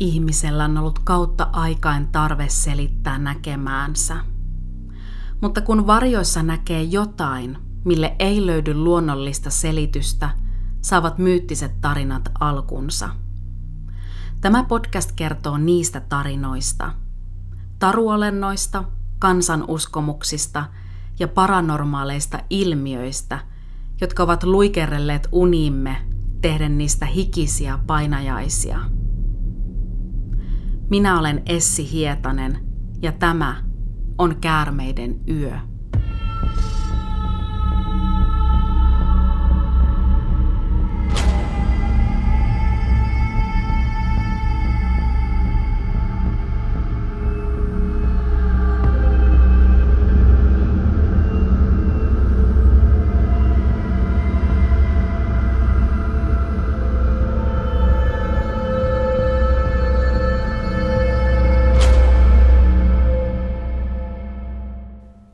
ihmisellä on ollut kautta aikain tarve selittää näkemäänsä. Mutta kun varjoissa näkee jotain, mille ei löydy luonnollista selitystä, saavat myyttiset tarinat alkunsa. Tämä podcast kertoo niistä tarinoista, taruolennoista, kansanuskomuksista ja paranormaaleista ilmiöistä, jotka ovat luikerelleet unimme tehden niistä hikisiä painajaisia. Minä olen Essi Hietanen ja tämä on Käärmeiden yö.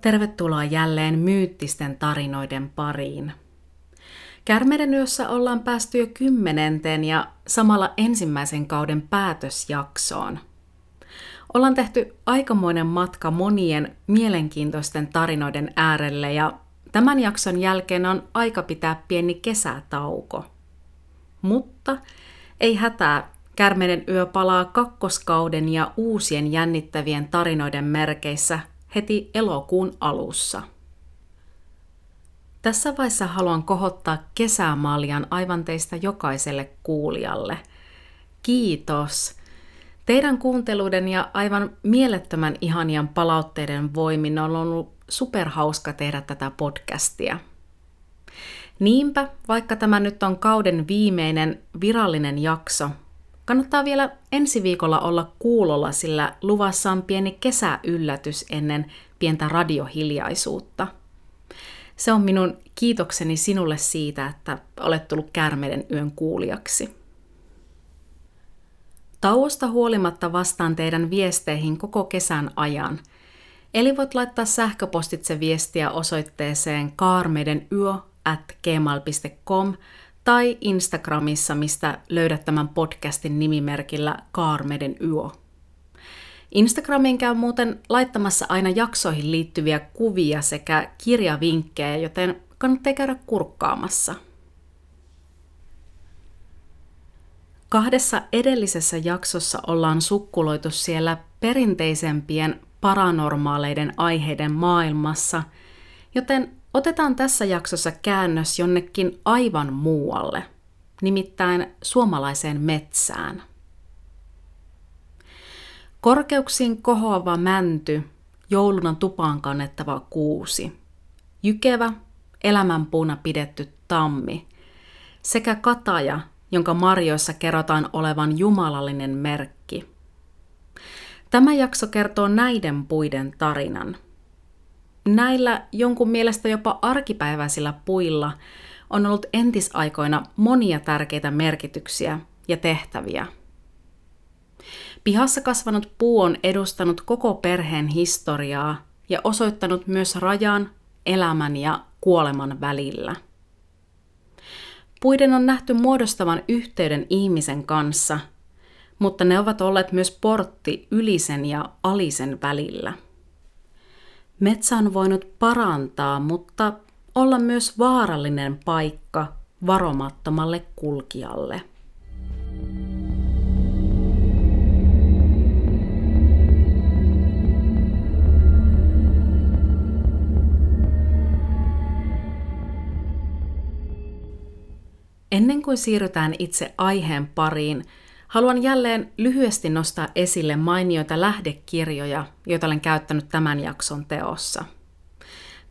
Tervetuloa jälleen myyttisten tarinoiden pariin. Kärmeiden yössä ollaan päästy jo kymmenenten ja samalla ensimmäisen kauden päätösjaksoon. Ollaan tehty aikamoinen matka monien mielenkiintoisten tarinoiden äärelle ja tämän jakson jälkeen on aika pitää pieni kesätauko. Mutta ei hätää, Kärmeiden yö palaa kakkoskauden ja uusien jännittävien tarinoiden merkeissä – heti elokuun alussa. Tässä vaiheessa haluan kohottaa kesämaljan aivan teistä jokaiselle kuulijalle. Kiitos! Teidän kuunteluiden ja aivan mielettömän ihanian palautteiden voimin on ollut superhauska tehdä tätä podcastia. Niinpä, vaikka tämä nyt on kauden viimeinen virallinen jakso, Kannattaa vielä ensi viikolla olla kuulolla, sillä luvassa on pieni kesäyllätys ennen pientä radiohiljaisuutta. Se on minun kiitokseni sinulle siitä, että olet tullut Kärmeiden yön kuulijaksi. Tauosta huolimatta vastaan teidän viesteihin koko kesän ajan. Eli voit laittaa sähköpostitse viestiä osoitteeseen kaarmeiden yö at gmail.com tai Instagramissa, mistä löydät tämän podcastin nimimerkillä Kaarmeden yö. Instagramiin käy muuten laittamassa aina jaksoihin liittyviä kuvia sekä kirjavinkkejä, joten kannattaa käydä kurkkaamassa. Kahdessa edellisessä jaksossa ollaan sukkuloitu siellä perinteisempien paranormaaleiden aiheiden maailmassa, joten Otetaan tässä jaksossa käännös jonnekin aivan muualle, nimittäin suomalaiseen metsään. Korkeuksiin kohoava mänty, jouluna tupaan kannettava kuusi, jykevä, elämänpuuna pidetty tammi sekä kataja, jonka marjoissa kerrotaan olevan jumalallinen merkki. Tämä jakso kertoo näiden puiden tarinan – Näillä jonkun mielestä jopa arkipäiväisillä puilla on ollut entisaikoina monia tärkeitä merkityksiä ja tehtäviä. Pihassa kasvanut puu on edustanut koko perheen historiaa ja osoittanut myös rajan, elämän ja kuoleman välillä. Puiden on nähty muodostavan yhteyden ihmisen kanssa, mutta ne ovat olleet myös portti ylisen ja alisen välillä – Metsä on voinut parantaa, mutta olla myös vaarallinen paikka varomattomalle kulkijalle. Ennen kuin siirrytään itse aiheen pariin, Haluan jälleen lyhyesti nostaa esille mainioita lähdekirjoja, joita olen käyttänyt tämän jakson teossa.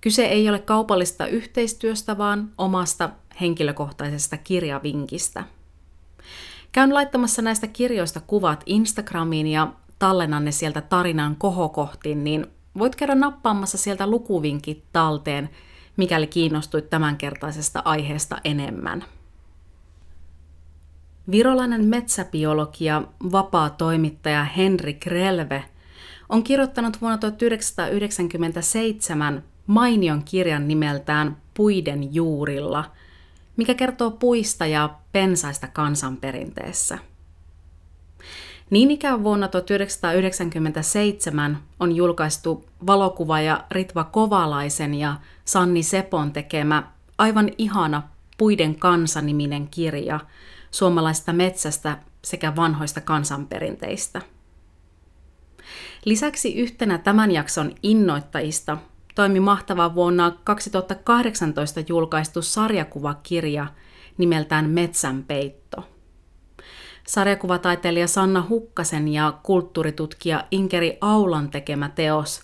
Kyse ei ole kaupallista yhteistyöstä, vaan omasta henkilökohtaisesta kirjavinkistä. Käyn laittamassa näistä kirjoista kuvat Instagramiin ja tallennan ne sieltä tarinan kohokohtiin, niin voit käydä nappaamassa sieltä lukuvinkit talteen, mikäli kiinnostuit tämänkertaisesta aiheesta enemmän. Virolainen metsäbiologia vapaa toimittaja Henrik Relve on kirjoittanut vuonna 1997 mainion kirjan nimeltään Puiden juurilla, mikä kertoo puista ja pensaista kansanperinteessä. Niin ikään vuonna 1997 on julkaistu valokuvaaja Ritva Kovalaisen ja Sanni Sepon tekemä aivan ihana Puiden kansaniminen kirja suomalaista metsästä sekä vanhoista kansanperinteistä. Lisäksi yhtenä tämän jakson innoittajista toimi mahtava vuonna 2018 julkaistu sarjakuvakirja nimeltään Metsänpeitto. Sarjakuvataiteilija Sanna Hukkasen ja kulttuuritutkija Inkeri Aulan tekemä teos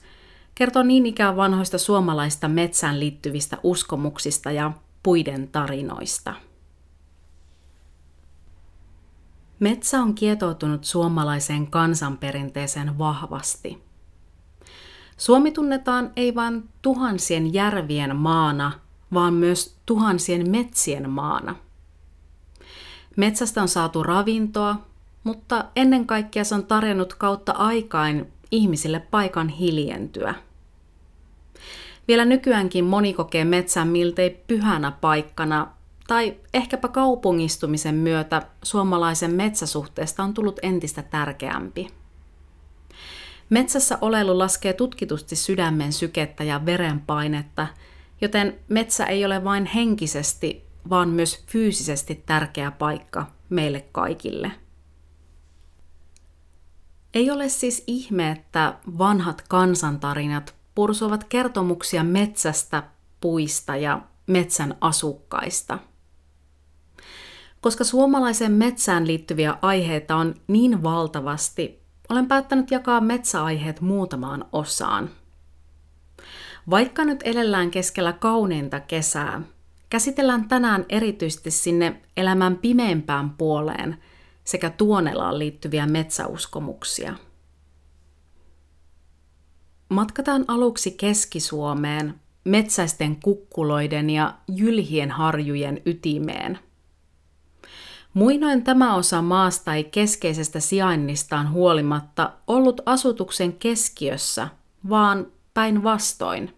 kertoo niin ikään vanhoista suomalaista metsään liittyvistä uskomuksista ja puiden tarinoista. Metsä on kietoutunut suomalaiseen kansanperinteeseen vahvasti. Suomi tunnetaan ei vain tuhansien järvien maana, vaan myös tuhansien metsien maana. Metsästä on saatu ravintoa, mutta ennen kaikkea se on tarjonnut kautta aikain ihmisille paikan hiljentyä. Vielä nykyäänkin moni kokee metsän miltei pyhänä paikkana, tai ehkäpä kaupungistumisen myötä suomalaisen metsäsuhteesta on tullut entistä tärkeämpi. Metsässä oleilu laskee tutkitusti sydämen sykettä ja verenpainetta, joten metsä ei ole vain henkisesti, vaan myös fyysisesti tärkeä paikka meille kaikille. Ei ole siis ihme, että vanhat kansantarinat pursuvat kertomuksia metsästä, puista ja metsän asukkaista. Koska suomalaiseen metsään liittyviä aiheita on niin valtavasti, olen päättänyt jakaa metsäaiheet muutamaan osaan. Vaikka nyt elellään keskellä kauneinta kesää, käsitellään tänään erityisesti sinne elämän pimeämpään puoleen sekä Tuonelaan liittyviä metsäuskomuksia. Matkataan aluksi Keski-Suomeen, metsäisten kukkuloiden ja jylhien harjujen ytimeen – Muinoin tämä osa maasta ei keskeisestä sijainnistaan huolimatta ollut asutuksen keskiössä, vaan päinvastoin.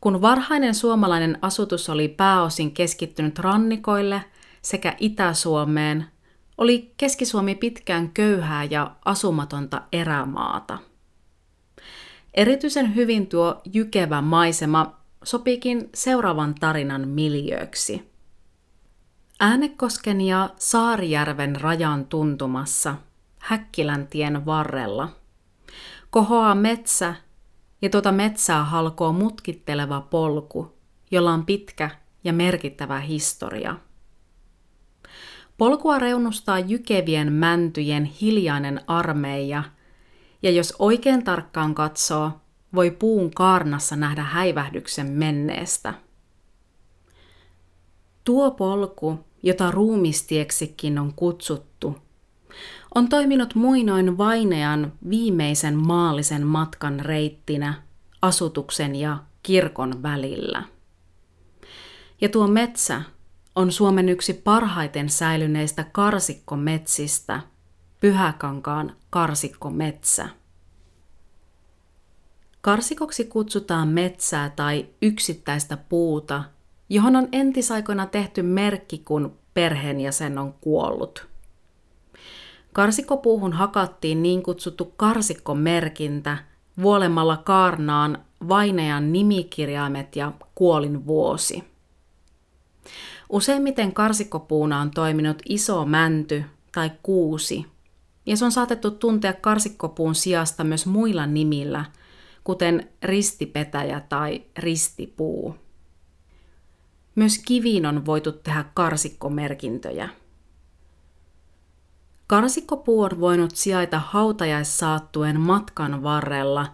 Kun varhainen suomalainen asutus oli pääosin keskittynyt rannikoille sekä Itä-Suomeen, oli Keski-Suomi pitkään köyhää ja asumatonta erämaata. Erityisen hyvin tuo jykevä maisema sopikin seuraavan tarinan miljööksi – Äänekosken ja Saarijärven rajan tuntumassa, Häkkiläntien varrella, kohoaa metsä ja tuota metsää halkoo mutkitteleva polku, jolla on pitkä ja merkittävä historia. Polkua reunustaa jykevien mäntyjen hiljainen armeija, ja jos oikein tarkkaan katsoo, voi puun kaarnassa nähdä häivähdyksen menneestä – Tuo polku, jota ruumistieksikin on kutsuttu, on toiminut muinoin Vainean viimeisen maallisen matkan reittinä asutuksen ja kirkon välillä. Ja tuo metsä on Suomen yksi parhaiten säilyneistä karsikkometsistä, Pyhäkankaan karsikkometsä. Karsikoksi kutsutaan metsää tai yksittäistä puuta – johon on entisaikoina tehty merkki, kun perheenjäsen on kuollut. Karsikkopuuhun hakattiin niin kutsuttu karsikkomerkintä vuolemalla kaarnaan vainajan nimikirjaimet ja kuolin vuosi. Useimmiten karsikkopuuna on toiminut iso mänty tai kuusi, ja se on saatettu tuntea karsikkopuun sijasta myös muilla nimillä, kuten ristipetäjä tai ristipuu. Myös kiviin on voitu tehdä karsikkomerkintöjä. Karsikkopuu on voinut sijaita hautajaissaattuen matkan varrella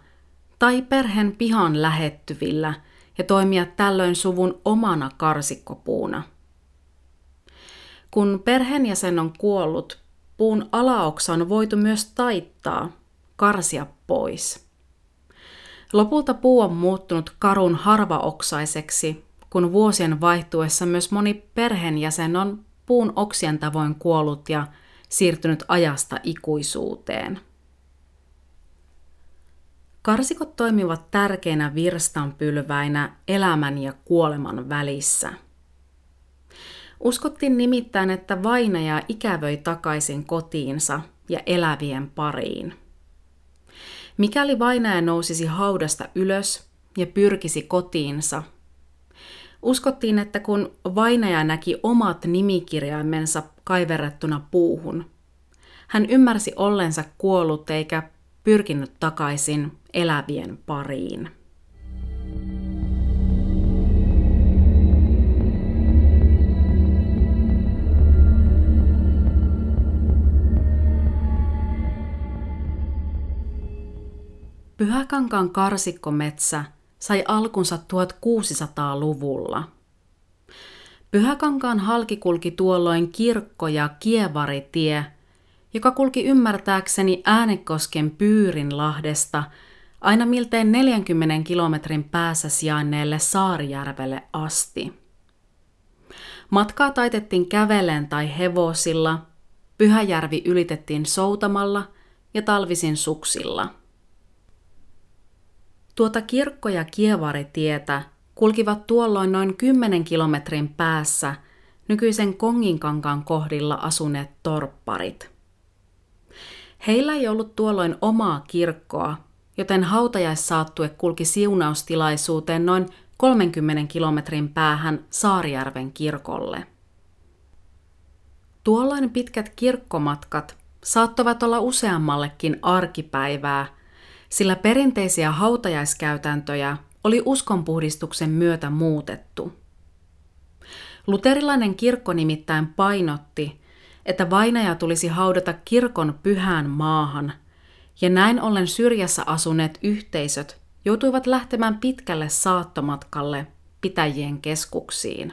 tai perheen pihan lähettyvillä ja toimia tällöin suvun omana karsikkopuuna. Kun perheenjäsen on kuollut, puun alaoksa on voitu myös taittaa, karsia pois. Lopulta puu on muuttunut karun harvaoksaiseksi kun vuosien vaihtuessa myös moni perheenjäsen on puun oksien tavoin kuollut ja siirtynyt ajasta ikuisuuteen. Karsikot toimivat tärkeinä virstanpylväinä elämän ja kuoleman välissä. Uskottiin nimittäin, että vainaja ikävöi takaisin kotiinsa ja elävien pariin. Mikäli vainaja nousisi haudasta ylös ja pyrkisi kotiinsa, uskottiin, että kun vainaja näki omat nimikirjaimensa kaiverrettuna puuhun, hän ymmärsi ollensa kuollut eikä pyrkinyt takaisin elävien pariin. Pyhäkankaan karsikkometsä sai alkunsa 1600-luvulla. Pyhäkankaan halki kulki tuolloin kirkko- ja kievaritie, joka kulki ymmärtääkseni Äänekosken Pyyrinlahdesta aina miltei 40 kilometrin päässä sijainneelle Saarijärvelle asti. Matkaa taitettiin kävellen tai hevosilla, Pyhäjärvi ylitettiin soutamalla ja talvisin suksilla – Tuota kirkko- ja kievaritietä kulkivat tuolloin noin 10 kilometrin päässä nykyisen Konginkankaan kohdilla asuneet torpparit. Heillä ei ollut tuolloin omaa kirkkoa, joten hautajaissaattue kulki siunaustilaisuuteen noin 30 kilometrin päähän Saarijärven kirkolle. Tuolloin pitkät kirkkomatkat saattoivat olla useammallekin arkipäivää – sillä perinteisiä hautajaiskäytäntöjä oli uskonpuhdistuksen myötä muutettu. Luterilainen kirkko nimittäin painotti, että vainaja tulisi haudata kirkon pyhään maahan, ja näin ollen syrjässä asuneet yhteisöt joutuivat lähtemään pitkälle saattomatkalle pitäjien keskuksiin.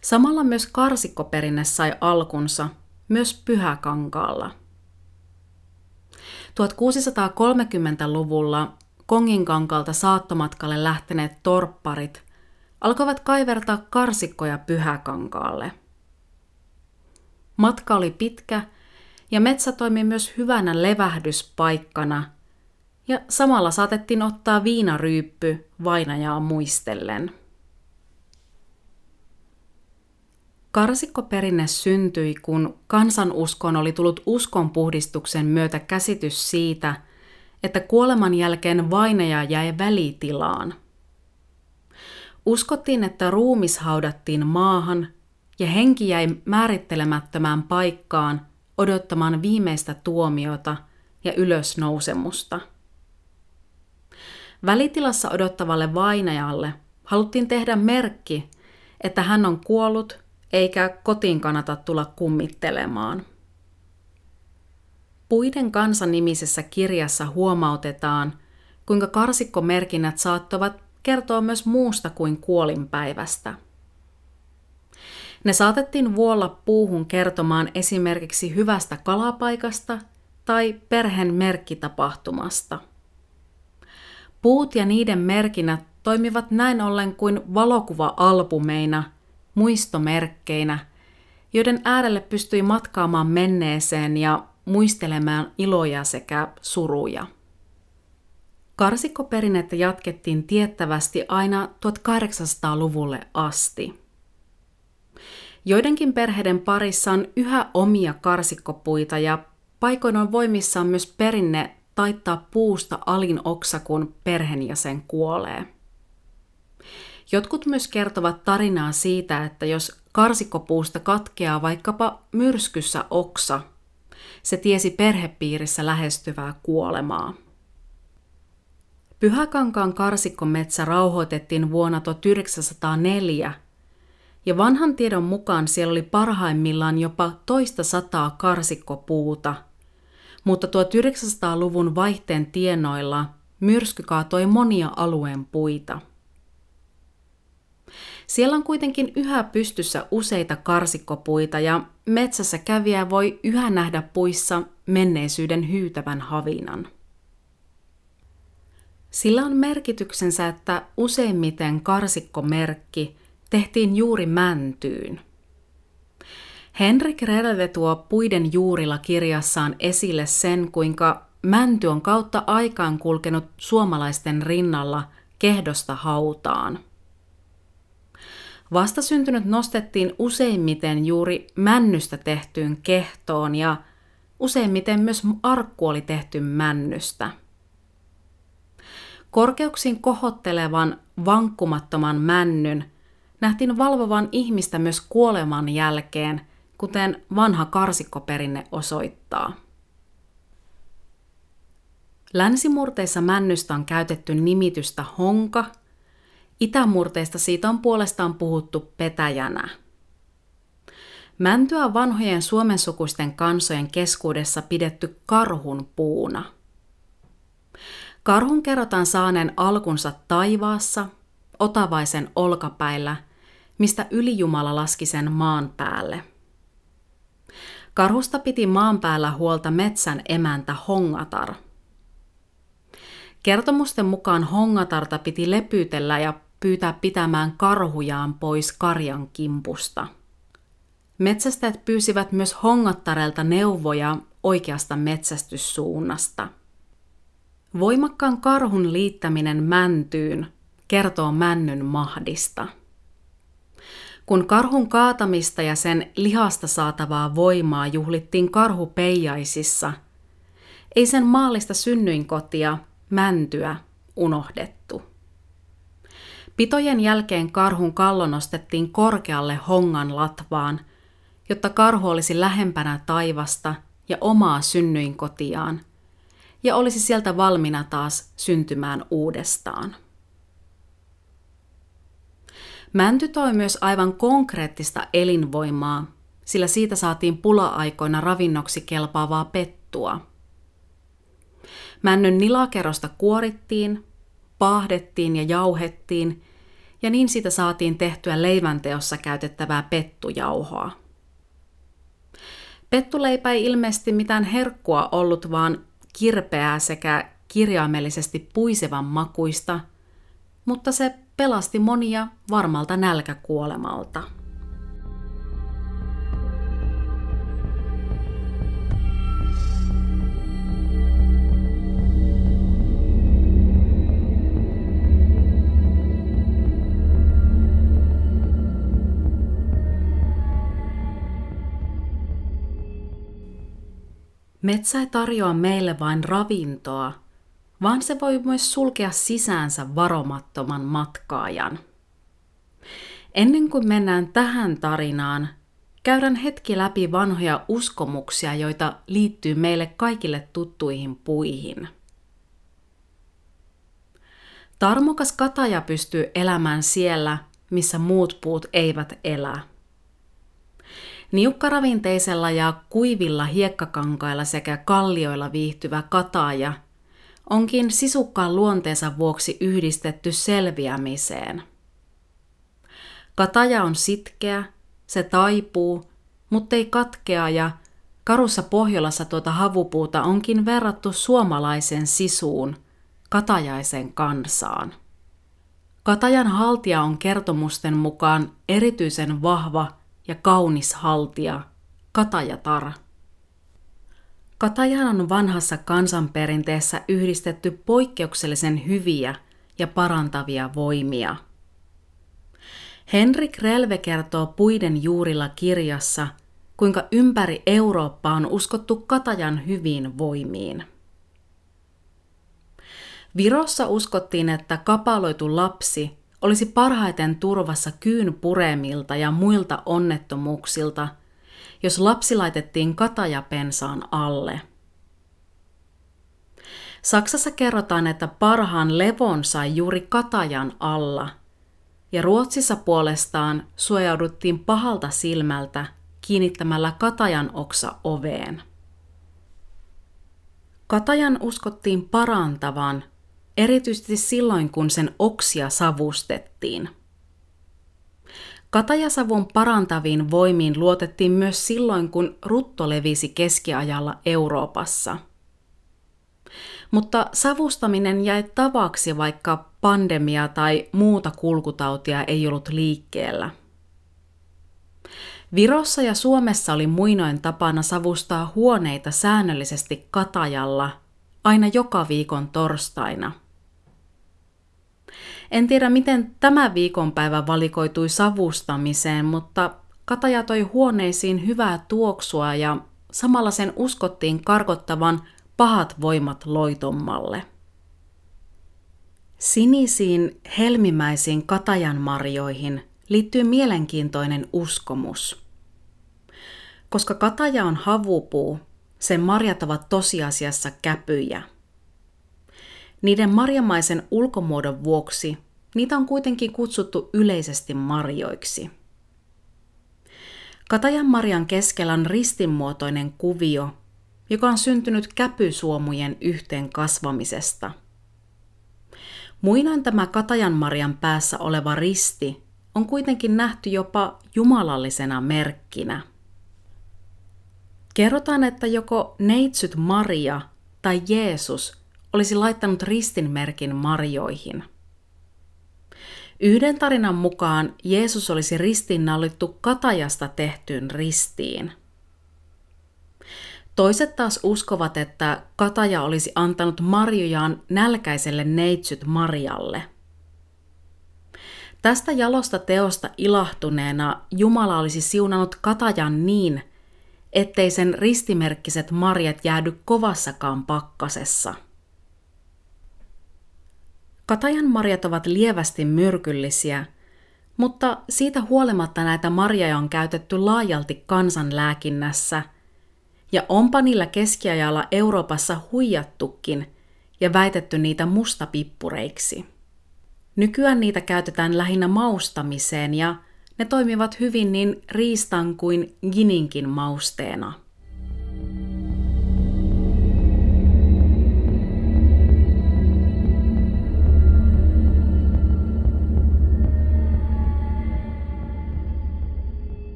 Samalla myös karsikkoperinne sai alkunsa myös Pyhäkankaalla – 1630-luvulla Konginkankalta saattomatkalle lähteneet torpparit alkoivat kaivertaa karsikkoja Pyhäkankaalle. Matka oli pitkä ja metsä toimi myös hyvänä levähdyspaikkana ja samalla saatettiin ottaa viinaryyppy vainajaa muistellen. Karsikkoperinne syntyi, kun kansanuskoon oli tullut uskonpuhdistuksen myötä käsitys siitä, että kuoleman jälkeen vainaja jäi välitilaan. Uskottiin, että ruumis haudattiin maahan ja henki jäi määrittelemättömään paikkaan odottamaan viimeistä tuomiota ja ylösnousemusta. Välitilassa odottavalle vainajalle haluttiin tehdä merkki, että hän on kuollut eikä kotiin kannata tulla kummittelemaan. Puiden kansan nimisessä kirjassa huomautetaan, kuinka karsikkomerkinnät saattavat kertoa myös muusta kuin kuolinpäivästä. Ne saatettiin vuolla puuhun kertomaan esimerkiksi hyvästä kalapaikasta tai perheen merkkitapahtumasta. Puut ja niiden merkinnät toimivat näin ollen kuin valokuva-albumeina – muistomerkkeinä, joiden äärelle pystyi matkaamaan menneeseen ja muistelemaan iloja sekä suruja. Karsikkoperinnettä jatkettiin tiettävästi aina 1800-luvulle asti. Joidenkin perheiden parissa on yhä omia karsikkopuita ja paikoin on voimissaan myös perinne taittaa puusta alin oksa, kun perhenjäsen kuolee. Jotkut myös kertovat tarinaa siitä, että jos karsikkopuusta katkeaa vaikkapa myrskyssä oksa, se tiesi perhepiirissä lähestyvää kuolemaa. Pyhäkankaan karsikkometsä rauhoitettiin vuonna 1904 ja vanhan tiedon mukaan siellä oli parhaimmillaan jopa toista sataa karsikkopuuta, mutta 1900-luvun vaihteen tienoilla myrsky kaatoi monia alueen puita. Siellä on kuitenkin yhä pystyssä useita karsikkopuita ja metsässä kävijä voi yhä nähdä puissa menneisyyden hyytävän havinan. Sillä on merkityksensä, että useimmiten karsikkomerkki tehtiin juuri mäntyyn. Henrik Relve tuo puiden juurilla kirjassaan esille sen, kuinka mänty on kautta aikaan kulkenut suomalaisten rinnalla kehdosta hautaan – Vastasyntynyt nostettiin useimmiten juuri männystä tehtyyn kehtoon ja useimmiten myös arkku oli tehty männystä. Korkeuksiin kohottelevan, vankkumattoman männyn nähtiin valvovan ihmistä myös kuoleman jälkeen, kuten vanha karsikkoperinne osoittaa. Länsimurteissa männystä on käytetty nimitystä honka, itämurteista siitä on puolestaan puhuttu petäjänä. Mäntyä vanhojen suomensukuisten kansojen keskuudessa pidetty karhun puuna. Karhun kerrotaan saaneen alkunsa taivaassa, otavaisen olkapäillä, mistä ylijumala laski sen maan päälle. Karhusta piti maan päällä huolta metsän emäntä Hongatar – Kertomusten mukaan hongatarta piti lepytellä ja pyytää pitämään karhujaan pois karjan kimpusta. Metsästäjät pyysivät myös hongattarelta neuvoja oikeasta metsästyssuunnasta. Voimakkaan karhun liittäminen mäntyyn kertoo männyn mahdista. Kun karhun kaatamista ja sen lihasta saatavaa voimaa juhlittiin karhupeijaisissa, ei sen maallista synnyinkotia mäntyä unohdettu. Pitojen jälkeen karhun kallo nostettiin korkealle hongan latvaan, jotta karhu olisi lähempänä taivasta ja omaa synnyinkotiaan, ja olisi sieltä valmiina taas syntymään uudestaan. Mänty toi myös aivan konkreettista elinvoimaa, sillä siitä saatiin pula-aikoina ravinnoksi kelpaavaa pettua – Männyn nilakerosta kuorittiin, paahdettiin ja jauhettiin, ja niin siitä saatiin tehtyä leivänteossa käytettävää pettujauhoa. Pettuleipä ei ilmeisesti mitään herkkua ollut, vaan kirpeää sekä kirjaimellisesti puisevan makuista, mutta se pelasti monia varmalta nälkäkuolemalta. Metsä ei tarjoa meille vain ravintoa, vaan se voi myös sulkea sisäänsä varomattoman matkaajan. Ennen kuin mennään tähän tarinaan, käydään hetki läpi vanhoja uskomuksia, joita liittyy meille kaikille tuttuihin puihin. Tarmokas kataja pystyy elämään siellä, missä muut puut eivät elä. Niukkaravinteisella ja kuivilla hiekkakankailla sekä kallioilla viihtyvä kataja onkin sisukkaan luonteensa vuoksi yhdistetty selviämiseen. Kataja on sitkeä, se taipuu, mutta ei katkea ja karussa Pohjolassa tuota havupuuta onkin verrattu suomalaisen sisuun, katajaisen kansaan. Katajan haltija on kertomusten mukaan erityisen vahva ja kaunis haltija, Katajatar. Katajan on vanhassa kansanperinteessä yhdistetty poikkeuksellisen hyviä ja parantavia voimia. Henrik Relve kertoo Puiden juurilla kirjassa, kuinka ympäri Eurooppaa on uskottu Katajan hyviin voimiin. Virossa uskottiin, että kapaloitu lapsi olisi parhaiten turvassa kyyn puremilta ja muilta onnettomuuksilta, jos lapsi laitettiin katajapensaan alle. Saksassa kerrotaan, että parhaan levon sai juuri katajan alla, ja Ruotsissa puolestaan suojauduttiin pahalta silmältä kiinnittämällä katajan oksa oveen. Katajan uskottiin parantavan erityisesti silloin kun sen oksia savustettiin. Katajasavun parantaviin voimiin luotettiin myös silloin, kun rutto levisi keskiajalla Euroopassa. Mutta savustaminen jäi tavaksi, vaikka pandemia tai muuta kulkutautia ei ollut liikkeellä. Virossa ja Suomessa oli muinoin tapana savustaa huoneita säännöllisesti katajalla aina joka viikon torstaina – En tiedä, miten tämä viikonpäivä valikoitui savustamiseen, mutta kataja toi huoneisiin hyvää tuoksua ja samalla sen uskottiin karkottavan pahat voimat loitommalle. Sinisiin helmimäisiin katajan marjoihin liittyy mielenkiintoinen uskomus. Koska kataja on havupuu, sen marjat ovat tosiasiassa käpyjä. Niiden marjamaisen ulkomuodon vuoksi niitä on kuitenkin kutsuttu yleisesti marjoiksi. Katajan marjan keskellä on ristinmuotoinen kuvio, joka on syntynyt käpysuomujen yhteen kasvamisesta. Muinoin tämä katajan marjan päässä oleva risti on kuitenkin nähty jopa jumalallisena merkkinä. Kerrotaan, että joko neitsyt Maria tai Jeesus olisi laittanut ristinmerkin marjoihin. Yhden tarinan mukaan Jeesus olisi ristiinnallittu katajasta tehtyyn ristiin. Toiset taas uskovat, että kataja olisi antanut marjojaan nälkäiselle neitsyt Marialle – Tästä jalosta teosta ilahtuneena Jumala olisi siunannut katajan niin, ettei sen ristimerkkiset marjat jäädy kovassakaan pakkasessa. Katajan marjat ovat lievästi myrkyllisiä, mutta siitä huolimatta näitä marjoja on käytetty laajalti kansanlääkinnässä, ja onpa niillä keskiajalla Euroopassa huijattukin ja väitetty niitä mustapippureiksi. Nykyään niitä käytetään lähinnä maustamiseen ja ne toimivat hyvin niin riistan kuin gininkin mausteena.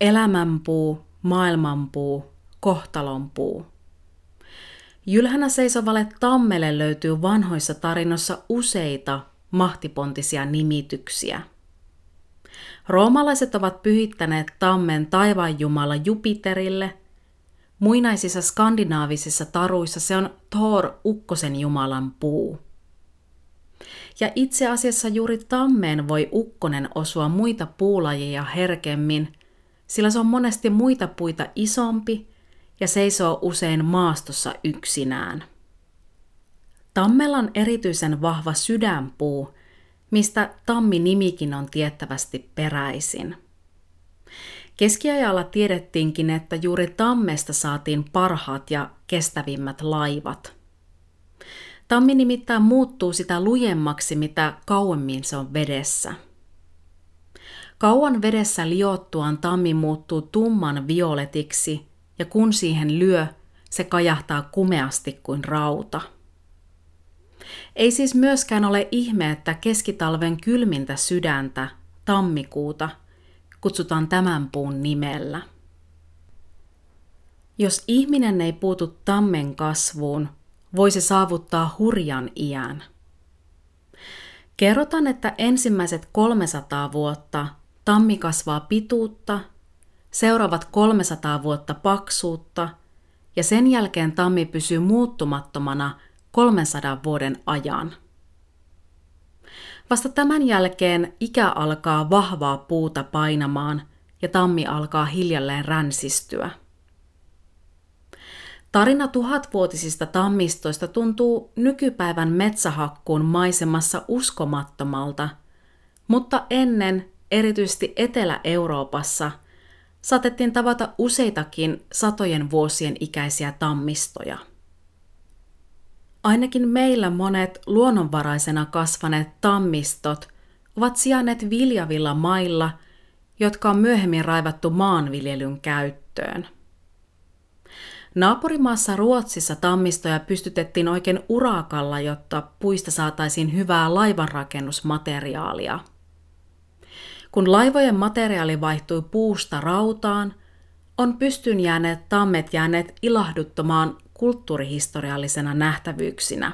Elämänpuu, maailmanpuu, kohtalonpuu – Jylhänä seisovalle tammelle löytyy vanhoissa tarinoissa useita mahtipontisia nimityksiä. Roomalaiset ovat pyhittäneet tammen taivaanjumala Jupiterille. Muinaisissa skandinaavisissa taruissa se on Thor ukkosen jumalan puu. Ja itse asiassa juuri tammeen voi ukkonen osua muita puulajia herkemmin, sillä se on monesti muita puita isompi ja seisoo usein maastossa yksinään. Tammella on erityisen vahva sydänpuu, mistä tammi-nimikin on tiettävästi peräisin. Keskiajalla tiedettiinkin, että juuri tammesta saatiin parhaat ja kestävimmät laivat. Tammi nimittäin muuttuu sitä lujemmaksi, mitä kauemmin se on vedessä. Kauan vedessä liottuaan tammi muuttuu tumman violetiksi ja kun siihen lyö, se kajahtaa kumeasti kuin rauta. Ei siis myöskään ole ihme, että keskitalven kylmintä sydäntä, tammikuuta, kutsutaan tämän puun nimellä. Jos ihminen ei puutu tammen kasvuun, voi se saavuttaa hurjan iän. Kerrotaan, että ensimmäiset 300 vuotta tammi kasvaa pituutta seuraavat 300 vuotta paksuutta ja sen jälkeen tammi pysyy muuttumattomana 300 vuoden ajan. Vasta tämän jälkeen ikä alkaa vahvaa puuta painamaan ja tammi alkaa hiljalleen ränsistyä. Tarina tuhatvuotisista tammistoista tuntuu nykypäivän metsähakkuun maisemassa uskomattomalta, mutta ennen, erityisesti Etelä-Euroopassa – saatettiin tavata useitakin satojen vuosien ikäisiä tammistoja. Ainakin meillä monet luonnonvaraisena kasvaneet tammistot ovat sijainneet viljavilla mailla, jotka on myöhemmin raivattu maanviljelyn käyttöön. Naapurimaassa Ruotsissa tammistoja pystytettiin oikein urakalla, jotta puista saataisiin hyvää laivanrakennusmateriaalia – kun laivojen materiaali vaihtui puusta rautaan, on pystyn jääneet tammet jääneet ilahduttomaan kulttuurihistoriallisena nähtävyyksinä.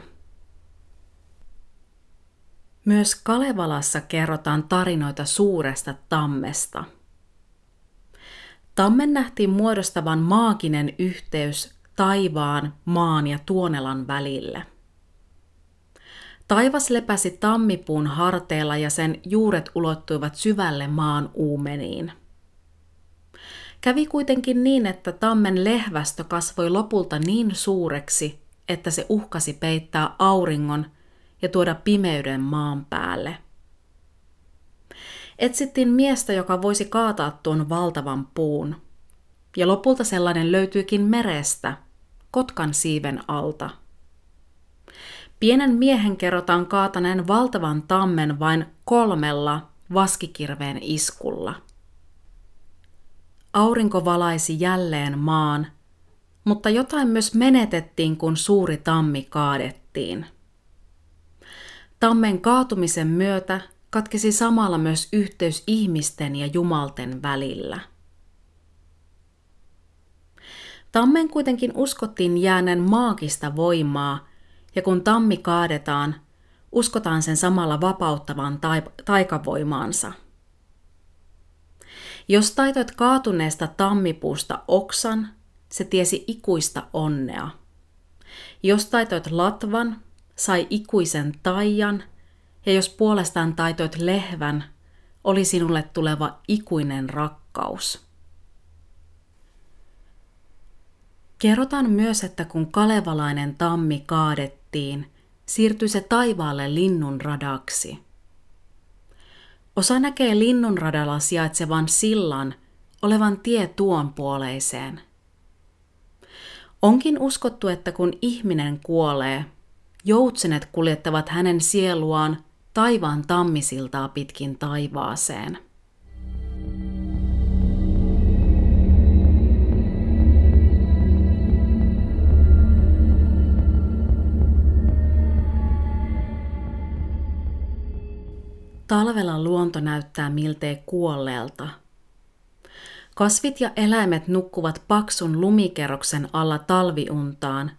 Myös Kalevalassa kerrotaan tarinoita suuresta tammesta. Tammen nähtiin muodostavan maaginen yhteys taivaan, maan ja Tuonelan välille. Taivas lepäsi tammipuun harteella ja sen juuret ulottuivat syvälle maan uumeniin. Kävi kuitenkin niin, että tammen lehvästö kasvoi lopulta niin suureksi, että se uhkasi peittää auringon ja tuoda pimeyden maan päälle. Etsittiin miestä, joka voisi kaataa tuon valtavan puun. Ja lopulta sellainen löytyykin merestä, kotkan siiven alta. Pienen miehen kerrotaan kaataneen valtavan tammen vain kolmella vaskikirveen iskulla. Aurinko valaisi jälleen maan, mutta jotain myös menetettiin, kun suuri tammi kaadettiin. Tammen kaatumisen myötä katkesi samalla myös yhteys ihmisten ja jumalten välillä. Tammen kuitenkin uskottiin jääneen maagista voimaa, ja kun tammi kaadetaan, uskotaan sen samalla vapauttavan taikavoimaansa. Jos taitoit kaatuneesta tammipuusta oksan, se tiesi ikuista onnea. Jos taitoit latvan, sai ikuisen taian, ja jos puolestaan taitoit lehvän, oli sinulle tuleva ikuinen rakkaus. Kerrotaan myös, että kun kalevalainen tammi kaadettiin, siirtyi se taivaalle linnun radaksi. Osa näkee linnunradalla sijaitsevan sillan olevan tie tuon puoleiseen. Onkin uskottu, että kun ihminen kuolee, joutsenet kuljettavat hänen sieluaan taivaan tammisiltaa pitkin taivaaseen. Talvella luonto näyttää miltei kuolleelta. Kasvit ja eläimet nukkuvat paksun lumikerroksen alla talviuntaan.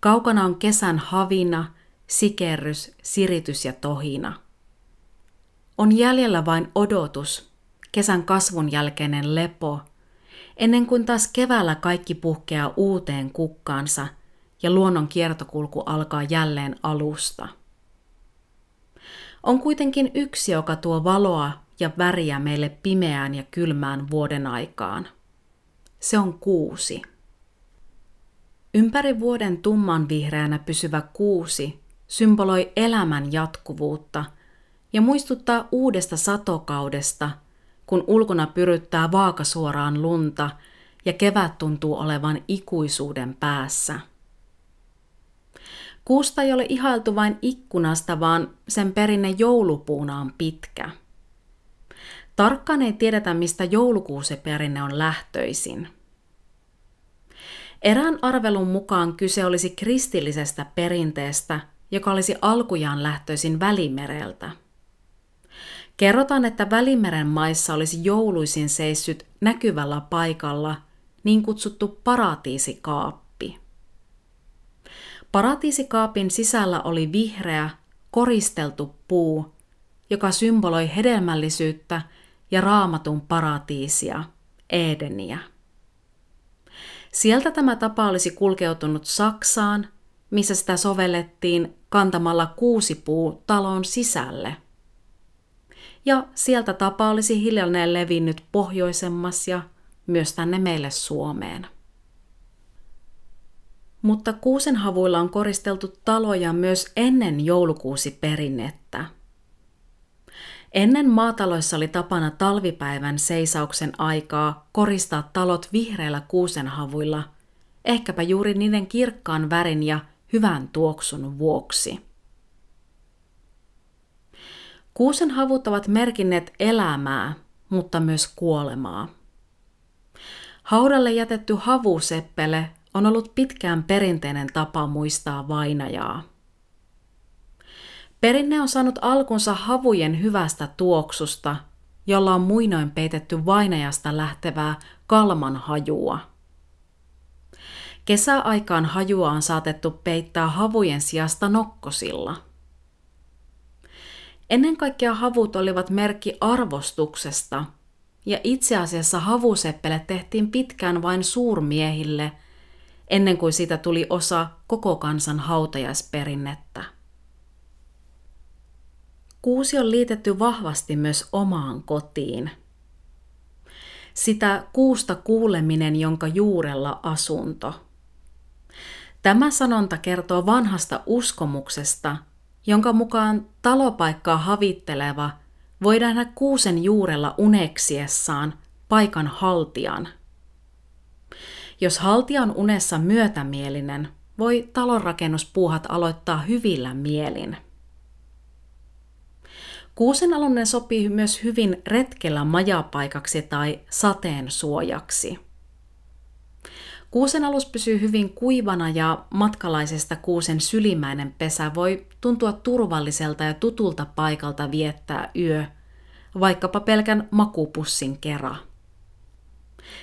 Kaukana on kesän havina, sikerrys, siritys ja tohina. On jäljellä vain odotus, kesän kasvun jälkeinen lepo, ennen kuin taas keväällä kaikki puhkeaa uuteen kukkaansa ja luonnon kiertokulku alkaa jälleen alusta. On kuitenkin yksi, joka tuo valoa ja väriä meille pimeään ja kylmään vuoden aikaan. Se on kuusi. Ympäri vuoden tummanvihreänä pysyvä kuusi symboloi elämän jatkuvuutta ja muistuttaa uudesta satokaudesta, kun ulkona pyryttää vaakasuoraan lunta ja kevät tuntuu olevan ikuisuuden päässä. Kuusta ei ole ihailtu vain ikkunasta, vaan sen perinne joulupuuna on pitkä. Tarkkaan ei tiedetä, mistä joulukuuseperinne on lähtöisin. Erään arvelun mukaan kyse olisi kristillisestä perinteestä, joka olisi alkujaan lähtöisin Välimereltä. Kerrotaan, että Välimeren maissa olisi jouluisin seissyt näkyvällä paikalla niin kutsuttu paratiisikaappi. Paratiisikaapin sisällä oli vihreä, koristeltu puu, joka symboloi hedelmällisyyttä ja raamatun paratiisia, Edeniä. Sieltä tämä tapa olisi kulkeutunut Saksaan, missä sitä sovellettiin kantamalla kuusi puu talon sisälle. Ja sieltä tapa olisi hiljalleen levinnyt pohjoisemmassa ja myös tänne meille Suomeen. Mutta kuusenhavuilla on koristeltu taloja myös ennen joulukuusiperinnettä. Ennen maataloissa oli tapana talvipäivän seisauksen aikaa koristaa talot vihreillä kuusenhavuilla, ehkäpä juuri niiden kirkkaan värin ja hyvän tuoksun vuoksi. Kuusenhavut ovat merkinneet elämää, mutta myös kuolemaa. Haudalle jätetty havuseppele on ollut pitkään perinteinen tapa muistaa vainajaa. Perinne on saanut alkunsa havujen hyvästä tuoksusta, jolla on muinoin peitetty vainajasta lähtevää kalman hajua. Kesäaikaan hajua on saatettu peittää havujen sijasta nokkosilla. Ennen kaikkea havut olivat merkki arvostuksesta, ja itse asiassa havuseppele tehtiin pitkään vain suurmiehille, ennen kuin siitä tuli osa koko kansan hautajaisperinnettä. kuusi on liitetty vahvasti myös omaan kotiin. Sitä kuusta kuuleminen, jonka juurella asunto. Tämä sanonta kertoo vanhasta uskomuksesta, jonka mukaan talopaikkaa havitteleva voidaan nähdä kuusen juurella uneksiessaan paikan haltijan. Jos haltija on unessa myötämielinen, voi talonrakennuspuuhat aloittaa hyvillä mielin. Kuusen alunen sopii myös hyvin retkellä majapaikaksi tai sateen suojaksi. Kuusen alus pysyy hyvin kuivana ja matkalaisesta kuusen sylimäinen pesä voi tuntua turvalliselta ja tutulta paikalta viettää yö, vaikkapa pelkän makupussin kera.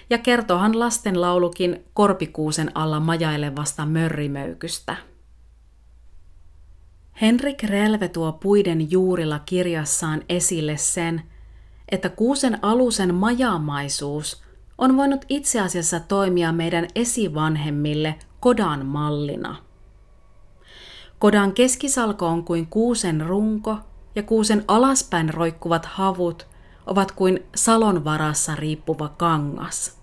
Ja kertohan lasten laulukin korpikuusen alla majailevasta mörrimöykystä. Henrik Relve tuo puiden juurilla kirjassaan esille sen, että kuusen alusen majamaisuus on voinut itse asiassa toimia meidän esivanhemmille kodan mallina. Kodan keskisalko on kuin kuusen runko ja kuusen alaspäin roikkuvat havut ovat kuin salon varassa riippuva kangas.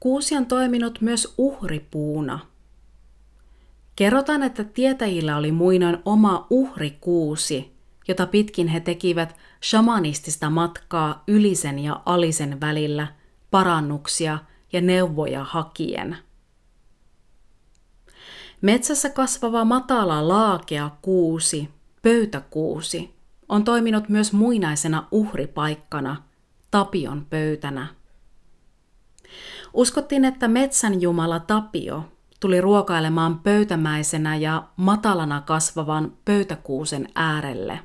Kuusi on toiminut myös uhripuuna – Kerrotaan, että tietäjillä oli muinoin oma uhrikuusi, jota pitkin he tekivät shamanistista matkaa ylisen ja alisen välillä parannuksia ja neuvoja hakien. Metsässä kasvava matala laakea kuusi, pöytäkuusi, on toiminut myös muinaisena uhripaikkana, Tapion pöytänä. Uskottiin, että metsän jumala Tapio tuli ruokailemaan pöytämäisenä ja matalana kasvavan pöytäkuusen äärelle.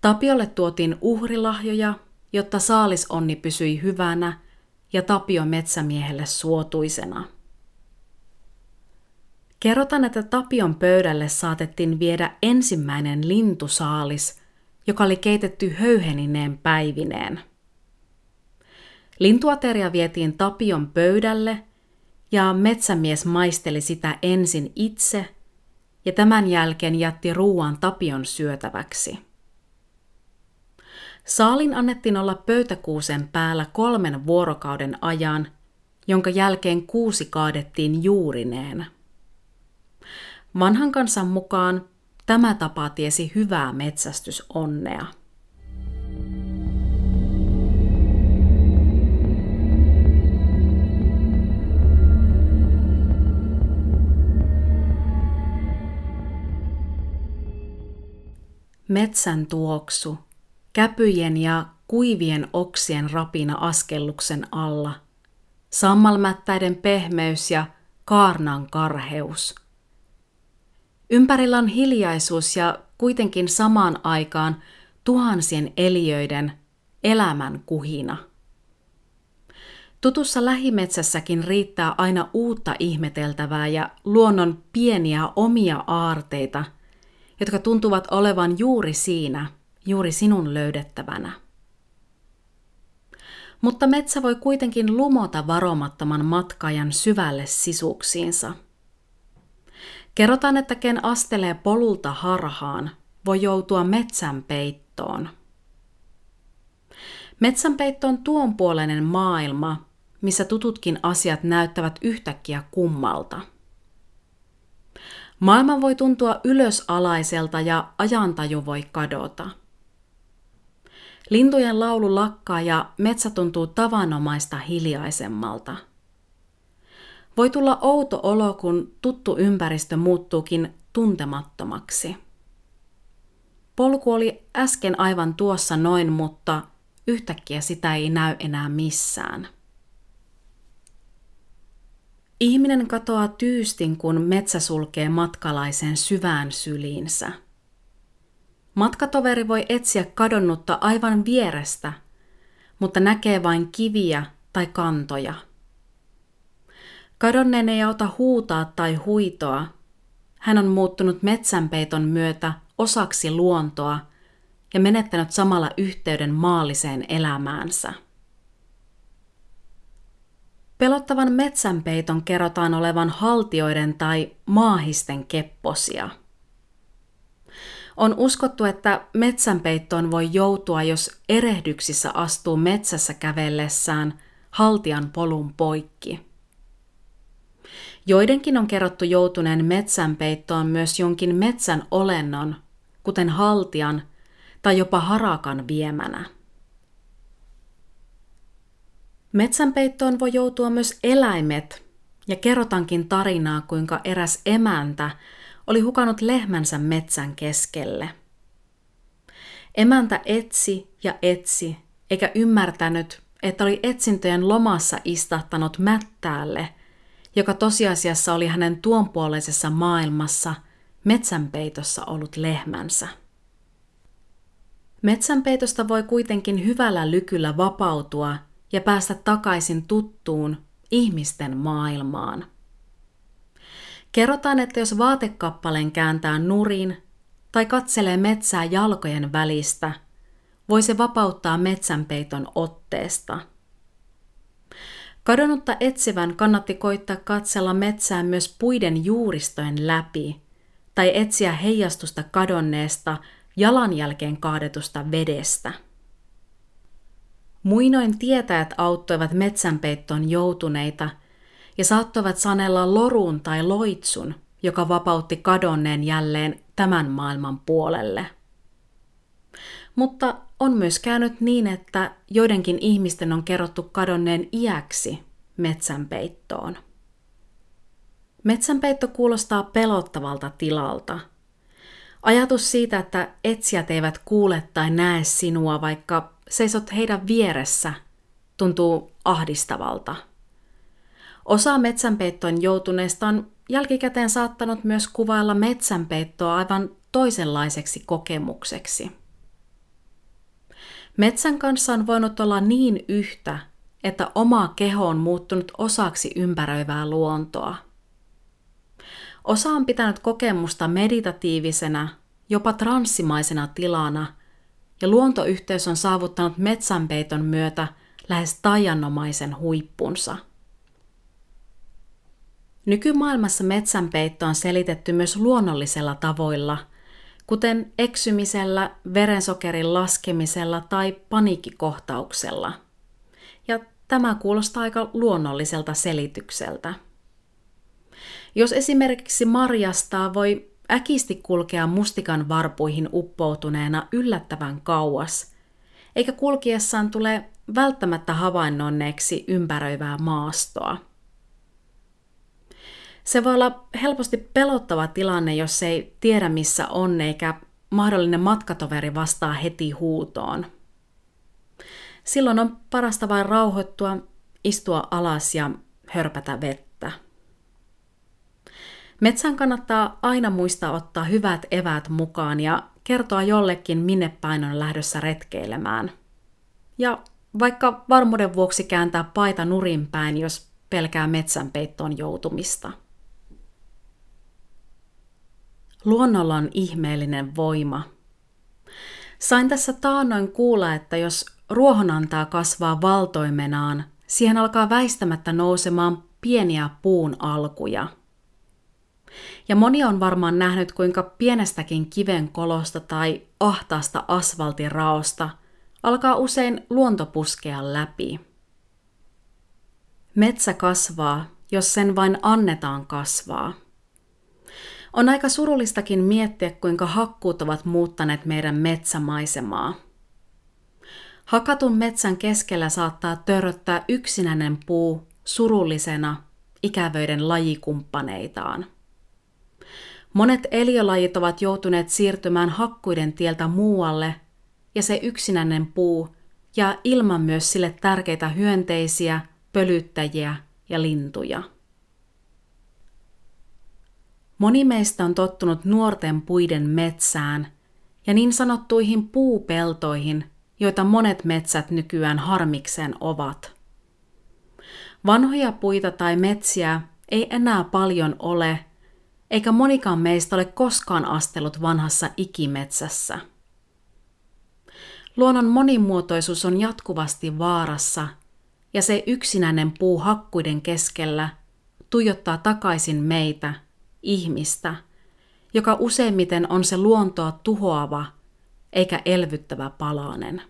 Tapiolle tuotiin uhrilahjoja, jotta saalisonni pysyi hyvänä ja Tapio metsämiehelle suotuisena. Kerrotaan, että Tapion pöydälle saatettiin viedä ensimmäinen lintusaalis, joka oli keitetty höyhenineen päivineen. Lintuateria vietiin Tapion pöydälle ja metsämies maisteli sitä ensin itse ja tämän jälkeen jätti ruuan tapion syötäväksi. Saalin annettiin olla pöytäkuusen päällä kolmen vuorokauden ajan, jonka jälkeen kuusi kaadettiin juurineen. Vanhan kansan mukaan tämä tapa tiesi hyvää metsästysonnea. metsän tuoksu, käpyjen ja kuivien oksien rapina askelluksen alla, sammalmättäiden pehmeys ja kaarnan karheus. Ympärillä on hiljaisuus ja kuitenkin samaan aikaan tuhansien eliöiden elämän kuhina. Tutussa lähimetsässäkin riittää aina uutta ihmeteltävää ja luonnon pieniä omia aarteita – jotka tuntuvat olevan juuri siinä, juuri sinun löydettävänä. Mutta metsä voi kuitenkin lumota varomattoman matkajan syvälle sisuksiinsa. Kerrotaan, että ken astelee polulta harhaan, voi joutua metsän peittoon. Metsänpeitto on tuonpuoleinen maailma, missä tututkin asiat näyttävät yhtäkkiä kummalta – Maailma voi tuntua ylösalaiselta ja ajantaju voi kadota. Lintujen laulu lakkaa ja metsä tuntuu tavanomaista hiljaisemmalta. Voi tulla outo olo, kun tuttu ympäristö muuttuukin tuntemattomaksi. Polku oli äsken aivan tuossa noin, mutta yhtäkkiä sitä ei näy enää missään. Ihminen katoaa tyystin, kun metsä sulkee matkalaisen syvään syliinsä. Matkatoveri voi etsiä kadonnutta aivan vierestä, mutta näkee vain kiviä tai kantoja. Kadonneen ei auta huutaa tai huitoa. Hän on muuttunut metsänpeiton myötä osaksi luontoa ja menettänyt samalla yhteyden maalliseen elämäänsä. Pelottavan metsänpeiton kerrotaan olevan haltioiden tai maahisten kepposia. On uskottu, että metsänpeittoon voi joutua, jos erehdyksissä astuu metsässä kävellessään haltian polun poikki. Joidenkin on kerrottu joutuneen metsänpeittoon myös jonkin metsän olennon, kuten haltian tai jopa harakan viemänä. Metsänpeittoon voi joutua myös eläimet, ja kerrotankin tarinaa, kuinka eräs emäntä oli hukannut lehmänsä metsän keskelle. Emäntä etsi ja etsi, eikä ymmärtänyt, että oli etsintöjen lomassa istahtanut mättäälle, joka tosiasiassa oli hänen tuonpuoleisessa maailmassa metsänpeitossa ollut lehmänsä. Metsänpeitosta voi kuitenkin hyvällä lykyllä vapautua ja päästä takaisin tuttuun ihmisten maailmaan. Kerrotaan, että jos vaatekappaleen kääntää nurin tai katselee metsää jalkojen välistä, voi se vapauttaa metsänpeiton otteesta. Kadonnutta etsivän kannatti koittaa katsella metsää myös puiden juuristojen läpi tai etsiä heijastusta kadonneesta jalanjälkeen kaadetusta vedestä. Muinoin tietäjät auttoivat metsänpeittoon joutuneita ja saattoivat sanella lorun tai loitsun, joka vapautti kadonneen jälleen tämän maailman puolelle. Mutta on myös käynyt niin, että joidenkin ihmisten on kerrottu kadonneen iäksi metsänpeittoon. Metsänpeitto kuulostaa pelottavalta tilalta. Ajatus siitä, että etsijät eivät kuule tai näe sinua, vaikka seisot heidän vieressä, tuntuu ahdistavalta. Osa metsänpeittoon joutuneista on jälkikäteen saattanut myös kuvailla metsänpeittoa aivan toisenlaiseksi kokemukseksi. Metsän kanssa on voinut olla niin yhtä, että oma keho on muuttunut osaksi ympäröivää luontoa. Osa on pitänyt kokemusta meditatiivisena, jopa transsimaisena tilana – ja luontoyhteys on saavuttanut metsänpeiton myötä lähes taianomaisen huippunsa. Nykymaailmassa metsänpeitto on selitetty myös luonnollisella tavoilla, kuten eksymisellä, verensokerin laskemisella tai paniikkikohtauksella. Ja tämä kuulostaa aika luonnolliselta selitykseltä. Jos esimerkiksi marjastaa, voi äkisti kulkea mustikan varpuihin uppoutuneena yllättävän kauas, eikä kulkiessaan tule välttämättä havainnonneeksi ympäröivää maastoa. Se voi olla helposti pelottava tilanne, jos ei tiedä missä on, eikä mahdollinen matkatoveri vastaa heti huutoon. Silloin on parasta vain rauhoittua, istua alas ja hörpätä vettä. Metsän kannattaa aina muistaa ottaa hyvät evät mukaan ja kertoa jollekin, minne päin on lähdössä retkeilemään. Ja vaikka varmuuden vuoksi kääntää paita nurin päin, jos pelkää metsänpeittoon joutumista. Luonnolla on ihmeellinen voima. Sain tässä taannoin kuulla, että jos ruohon antaa kasvaa valtoimenaan, siihen alkaa väistämättä nousemaan pieniä puun alkuja – ja moni on varmaan nähnyt, kuinka pienestäkin kiven kolosta tai ahtaasta asfaltin raosta alkaa usein luonto puskea läpi. Metsä kasvaa, jos sen vain annetaan kasvaa. On aika surullistakin miettiä, kuinka hakkuut ovat muuttaneet meidän metsämaisemaa. Hakatun metsän keskellä saattaa törröttää yksinäinen puu surullisena ikävöiden lajikumppaneitaan – Monet eliölajit ovat joutuneet siirtymään hakkuiden tieltä muualle, ja se yksinäinen puu ja ilman myös sille tärkeitä hyönteisiä, pölyttäjiä ja lintuja. Moni meistä on tottunut nuorten puiden metsään ja niin sanottuihin puupeltoihin, joita monet metsät nykyään harmikseen ovat. Vanhoja puita tai metsiä ei enää paljon ole, eikä monikaan meistä ole koskaan astellut vanhassa ikimetsässä. Luonnon monimuotoisuus on jatkuvasti vaarassa, ja se yksinäinen puu hakkuiden keskellä tuijottaa takaisin meitä, ihmistä, joka useimmiten on se luontoa tuhoava eikä elvyttävä palanen.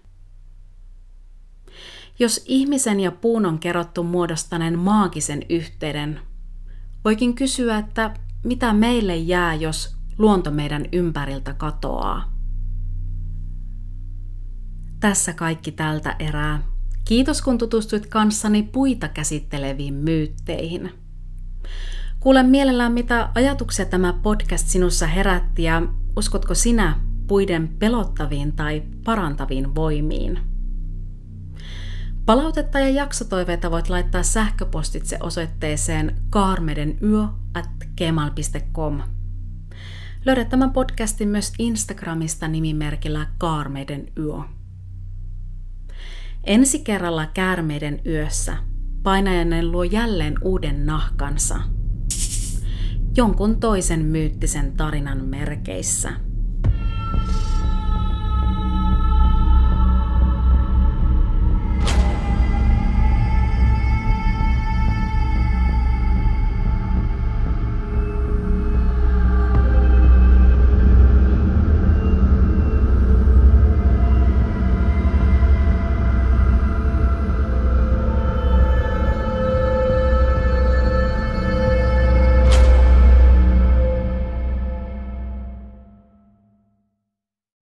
Jos ihmisen ja puun on kerrottu muodostaneen maagisen yhteyden, voikin kysyä, että mitä meille jää, jos luonto meidän ympäriltä katoaa. Tässä kaikki tältä erää. Kiitos kun tutustuit kanssani puita käsitteleviin myytteihin. Kuulen mielellään, mitä ajatuksia tämä podcast sinussa herätti ja uskotko sinä puiden pelottaviin tai parantaviin voimiin. Palautetta ja jaksotoiveita voit laittaa sähköpostitse osoitteeseen kaarmedenyö at gmail.com. Löydät tämän podcastin myös Instagramista nimimerkillä Kaarmeiden yö. Ensi kerralla käärmeiden yössä painajainen luo jälleen uuden nahkansa. Jonkun toisen myyttisen tarinan merkeissä.